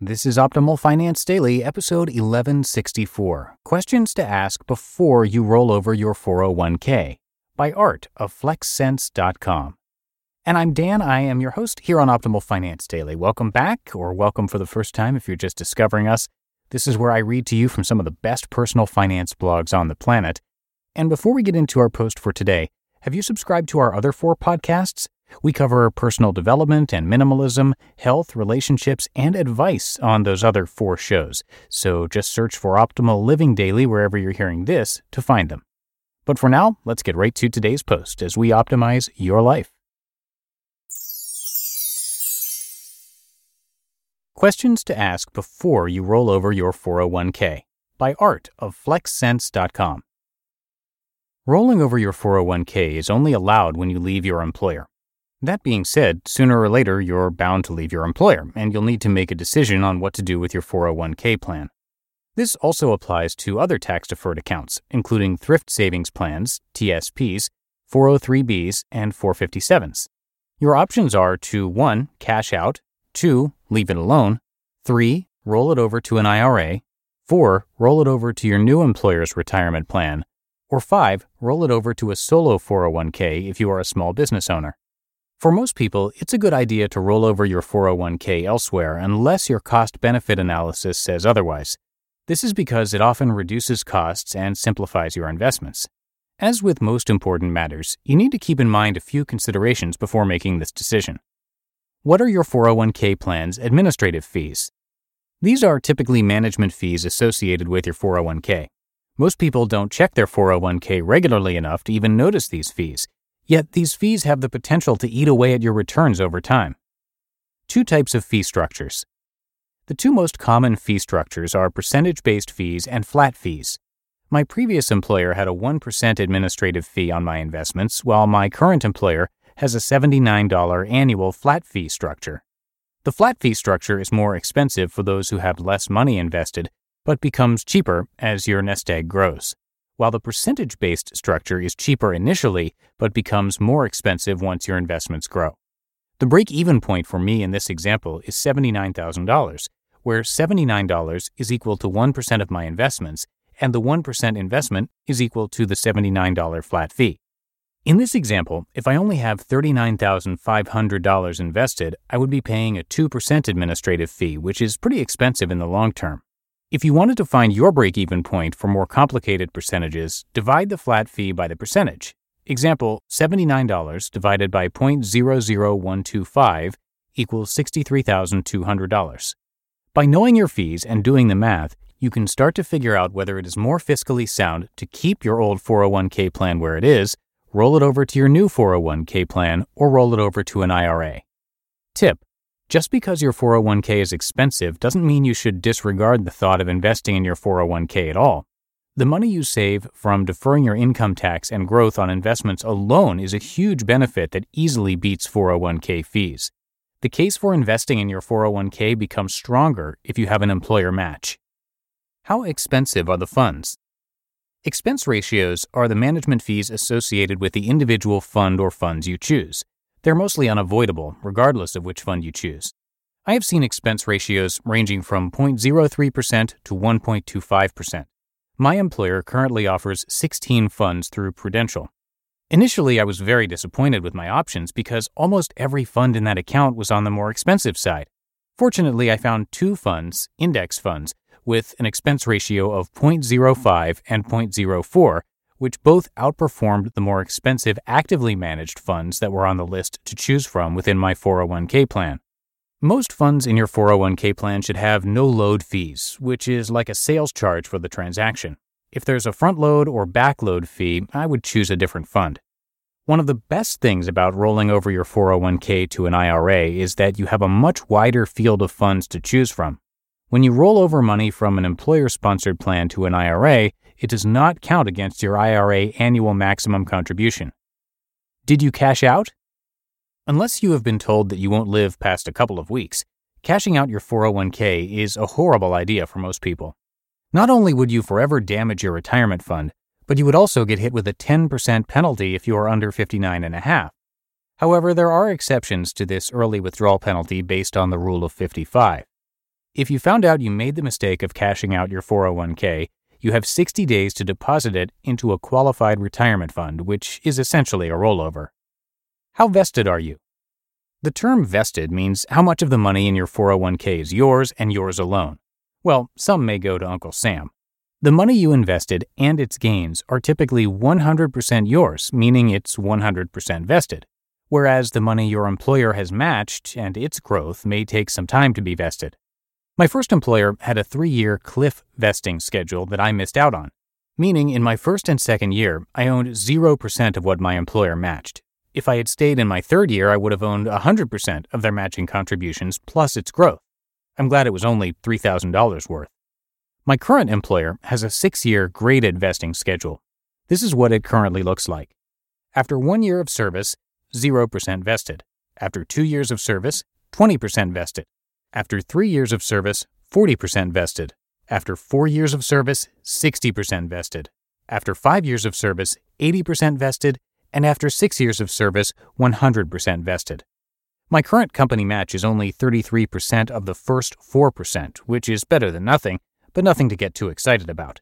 This is Optimal Finance Daily, episode 1164 Questions to Ask Before You Roll Over Your 401k by Art of FlexCents.com. And I'm Dan. I am your host here on Optimal Finance Daily. Welcome back, or welcome for the first time if you're just discovering us. This is where I read to you from some of the best personal finance blogs on the planet. And before we get into our post for today, have you subscribed to our other four podcasts? We cover personal development and minimalism, health, relationships, and advice on those other four shows. So just search for Optimal Living Daily wherever you're hearing this to find them. But for now, let's get right to today's post as we optimize your life. Questions to ask before you roll over your 401k by Art of FlexCents.com. Rolling over your 401k is only allowed when you leave your employer. That being said, sooner or later you're bound to leave your employer, and you'll need to make a decision on what to do with your 401k plan. This also applies to other tax deferred accounts, including thrift savings plans, TSPs, 403bs, and 457s. Your options are to 1. cash out, 2. leave it alone, 3. roll it over to an IRA, 4. roll it over to your new employer's retirement plan, or 5. roll it over to a solo 401k if you are a small business owner. For most people, it's a good idea to roll over your 401k elsewhere unless your cost benefit analysis says otherwise. This is because it often reduces costs and simplifies your investments. As with most important matters, you need to keep in mind a few considerations before making this decision. What are your 401k plan's administrative fees? These are typically management fees associated with your 401k. Most people don't check their 401k regularly enough to even notice these fees, Yet these fees have the potential to eat away at your returns over time. Two types of fee structures. The two most common fee structures are percentage based fees and flat fees. My previous employer had a 1% administrative fee on my investments, while my current employer has a $79 annual flat fee structure. The flat fee structure is more expensive for those who have less money invested, but becomes cheaper as your nest egg grows while the percentage based structure is cheaper initially but becomes more expensive once your investments grow. The break even point for me in this example is $79,000, where $79 is equal to 1% of my investments, and the 1% investment is equal to the $79 flat fee. In this example, if I only have $39,500 invested, I would be paying a 2% administrative fee, which is pretty expensive in the long term. If you wanted to find your break even point for more complicated percentages, divide the flat fee by the percentage. Example $79 divided by 0.00125 equals $63,200. By knowing your fees and doing the math, you can start to figure out whether it is more fiscally sound to keep your old 401k plan where it is, roll it over to your new 401k plan, or roll it over to an IRA. Tip just because your 401k is expensive doesn't mean you should disregard the thought of investing in your 401k at all. The money you save from deferring your income tax and growth on investments alone is a huge benefit that easily beats 401k fees. The case for investing in your 401k becomes stronger if you have an employer match. How expensive are the funds? Expense ratios are the management fees associated with the individual fund or funds you choose. They're mostly unavoidable, regardless of which fund you choose. I have seen expense ratios ranging from 0.03% to 1.25%. My employer currently offers 16 funds through Prudential. Initially, I was very disappointed with my options because almost every fund in that account was on the more expensive side. Fortunately, I found two funds, index funds, with an expense ratio of 0.05 and 0.04, which both outperformed the more expensive actively managed funds that were on the list to choose from within my 401k plan. Most funds in your 401k plan should have no load fees, which is like a sales charge for the transaction. If there's a front load or back load fee, I would choose a different fund. One of the best things about rolling over your 401k to an IRA is that you have a much wider field of funds to choose from. When you roll over money from an employer sponsored plan to an IRA, it does not count against your IRA annual maximum contribution. Did you cash out? Unless you have been told that you won't live past a couple of weeks, cashing out your 401k is a horrible idea for most people. Not only would you forever damage your retirement fund, but you would also get hit with a 10% penalty if you are under 59 and a half. However, there are exceptions to this early withdrawal penalty based on the rule of 55. If you found out you made the mistake of cashing out your 401k, you have 60 days to deposit it into a qualified retirement fund, which is essentially a rollover. How vested are you? The term vested means how much of the money in your 401k is yours and yours alone. Well, some may go to Uncle Sam. The money you invested and its gains are typically 100% yours, meaning it's 100% vested, whereas the money your employer has matched and its growth may take some time to be vested. My first employer had a three year cliff vesting schedule that I missed out on, meaning in my first and second year, I owned 0% of what my employer matched. If I had stayed in my third year, I would have owned 100% of their matching contributions plus its growth. I'm glad it was only $3,000 worth. My current employer has a six year graded vesting schedule. This is what it currently looks like. After one year of service, 0% vested. After two years of service, 20% vested. After three years of service, 40% vested. After four years of service, 60% vested. After five years of service, 80% vested. And after six years of service, 100% vested. My current company match is only 33% of the first 4%, which is better than nothing, but nothing to get too excited about.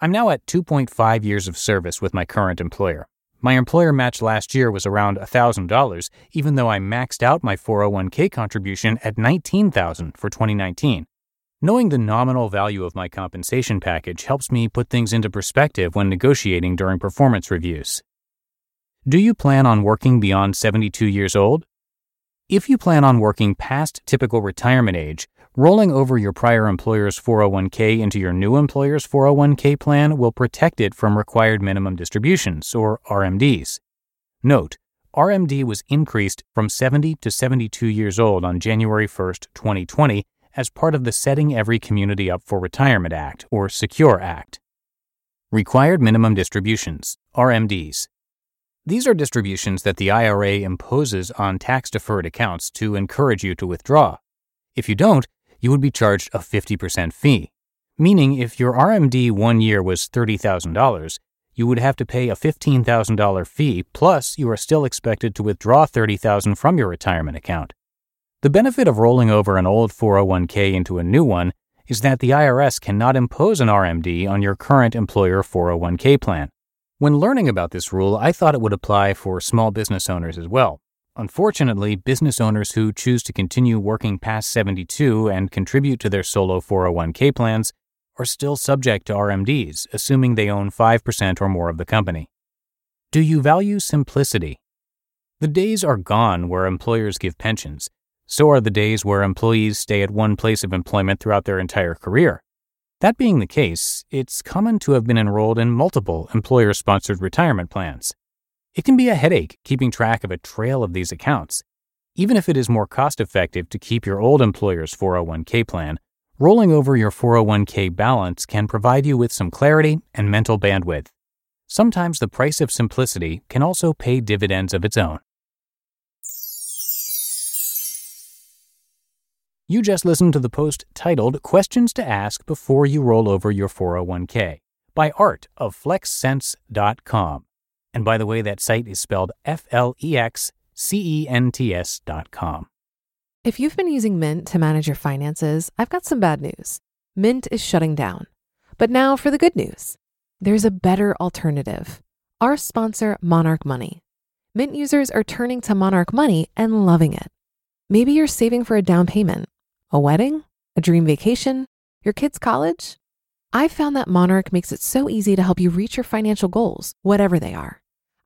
I'm now at 2.5 years of service with my current employer. My employer match last year was around $1,000, even though I maxed out my 401k contribution at $19,000 for 2019. Knowing the nominal value of my compensation package helps me put things into perspective when negotiating during performance reviews. Do you plan on working beyond 72 years old? If you plan on working past typical retirement age, rolling over your prior employer's 401k into your new employer's 401k plan will protect it from required minimum distributions, or RMDs. Note, RMD was increased from 70 to 72 years old on January 1, 2020, as part of the Setting Every Community Up for Retirement Act, or SECURE Act. Required Minimum Distributions, RMDs. These are distributions that the IRA imposes on tax deferred accounts to encourage you to withdraw. If you don't, you would be charged a 50% fee, meaning if your RMD one year was $30,000, you would have to pay a $15,000 fee plus you are still expected to withdraw 30,000 from your retirement account. The benefit of rolling over an old 401k into a new one is that the IRS cannot impose an RMD on your current employer 401k plan. When learning about this rule, I thought it would apply for small business owners as well. Unfortunately, business owners who choose to continue working past 72 and contribute to their solo 401k plans are still subject to RMDs, assuming they own 5% or more of the company. Do you value simplicity? The days are gone where employers give pensions. So are the days where employees stay at one place of employment throughout their entire career. That being the case, it's common to have been enrolled in multiple employer sponsored retirement plans. It can be a headache keeping track of a trail of these accounts. Even if it is more cost effective to keep your old employer's 401k plan, rolling over your 401k balance can provide you with some clarity and mental bandwidth. Sometimes the price of simplicity can also pay dividends of its own. You just listened to the post titled Questions to Ask Before You Roll Over Your 401k by Art of FlexCents.com. And by the way, that site is spelled F L E X C E N T S.com. If you've been using Mint to manage your finances, I've got some bad news. Mint is shutting down. But now for the good news there's a better alternative. Our sponsor, Monarch Money. Mint users are turning to Monarch Money and loving it. Maybe you're saving for a down payment, a wedding, a dream vacation, your kids' college. I've found that Monarch makes it so easy to help you reach your financial goals, whatever they are.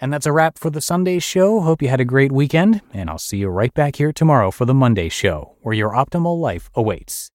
And that's a wrap for the Sunday show. Hope you had a great weekend, and I'll see you right back here tomorrow for the Monday show, where your optimal life awaits.